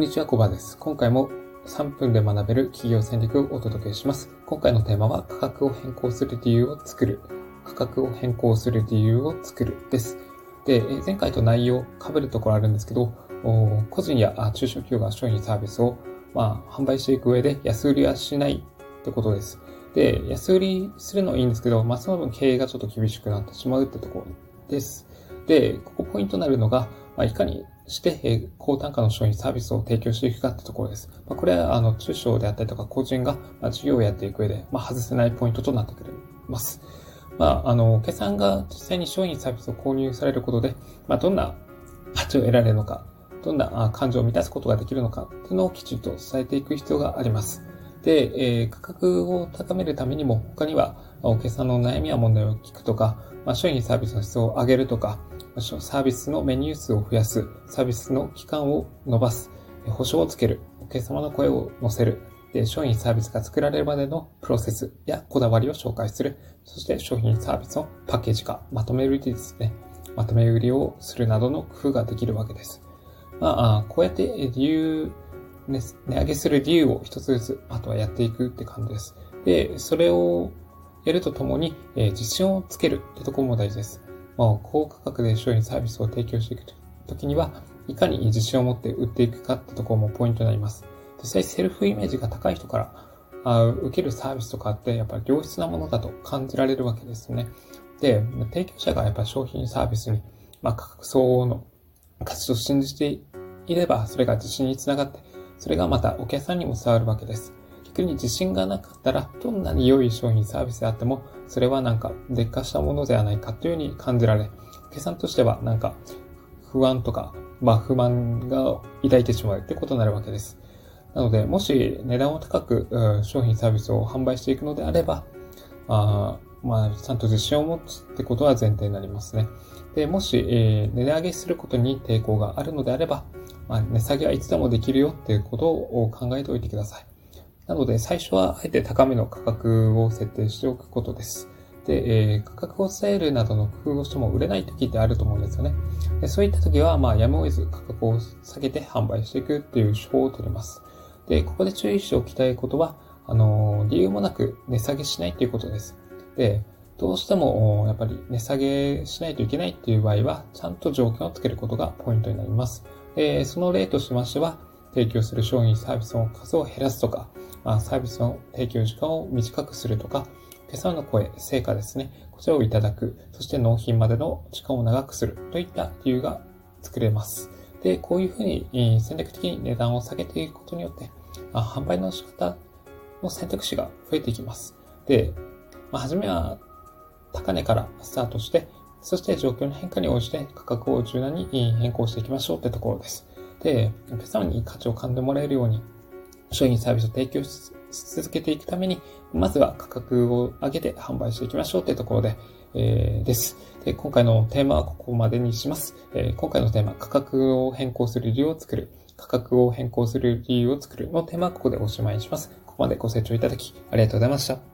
んにちは、コバです。今回も3分で学べる企業戦略をお届けします。今回のテーマは価格を変更する理由を作る。価格を変更する理由を作るです。で、前回と内容被るところあるんですけど、個人や中小企業が商品サービスを、まあ、販売していく上で安売りはしないってことです。で、安売りするのはいいんですけど、まあ、その分経営がちょっと厳しくなってしまうってところです。で、ここポイントになるのが、まあ、いかにして、え高単価の商品サービスを提供していくかってところです。まあ、これは、あの、中小であったりとか、個人が、ま事業をやっていく上で、まあ、外せないポイントとなってくれます。まあ、あの、お客さんが実際に商品サービスを購入されることで、まあ、どんな価値を得られるのか、どんな感情を満たすことができるのかっていうのをきちんと伝えていく必要があります。で、えー、価格を高めるためにも、他には、お客さんの悩みや問題を聞くとか、まあ、商品サービスの質を上げるとか、サービスのメニュー数を増やす、サービスの期間を伸ばす、保証をつける、お客様の声を乗せる、で、商品サービスが作られるまでのプロセスやこだわりを紹介する、そして商品サービスのパッケージ化、まとめ売りですね。まとめ売りをするなどの工夫ができるわけです。まあ、こうやって理由、値上げする理由を一つずつ、あとはやっていくって感じです。で、それをやるとともに、えー、自信をつけるってところも大事です。まあ、高価格で商品サービスを提供していくときには、いかに自信を持って売っていくかってところもポイントになります。実際セルフイメージが高い人からあ受けるサービスとかってやっぱり良質なものだと感じられるわけですね。で、提供者がやっぱ商品サービスに、まあ、価格相応の価値と信じていれば、それが自信につながって、それがまたお客さんにも伝わるわけです。逆に自信がなかったら、どんなに良い商品サービスであっても、それはなんか劣化したものではないかというふうに感じられ、お客さんとしてはなんか不安とか、まあ不満が抱いてしまうってことになるわけです。なので、もし値段を高く、商品サービスを販売していくのであれば、あまあ、ちゃんと自信を持つってことは前提になりますね。で、もし、えー、値上げすることに抵抗があるのであれば、まあ、値下げはいつでもできるよっていうことを考えておいてください。なので、最初はあえて高めの価格を設定しておくことです。で、えー、価格を伝えるなどの工夫をしても売れない時ってあると思うんですよね。でそういった時は、まあ、やむを得ず価格を下げて販売していくっていう手法を取ります。で、ここで注意しておきたいことは、あの、理由もなく値下げしないっていうことです。で、どうしても、やっぱり値下げしないといけないっていう場合は、ちゃんと条件をつけることがポイントになります。その例としましては、提供する商品サービスの数を減らすとか、まあ、サービスの提供時間を短くするとか、手さの声、成果ですね。こちらをいただく。そして納品までの時間を長くするといった理由が作れます。で、こういうふうに戦略的に値段を下げていくことによって、まあ、販売の仕方の選択肢が増えていきます。で、まあ、初めは高値からスタートして、そして状況の変化に応じて価格を柔軟に変更していきましょうってところです。で、お客様に価値を感んでもらえるように、商品サービスを提供し続けていくために、まずは価格を上げて販売していきましょうというところで、えー、です。で、今回のテーマはここまでにします。えー、今回のテーマ、価格を変更する理由を作る。価格を変更する理由を作るのテーマはここでおしまいにします。ここまでご清聴いただきありがとうございました。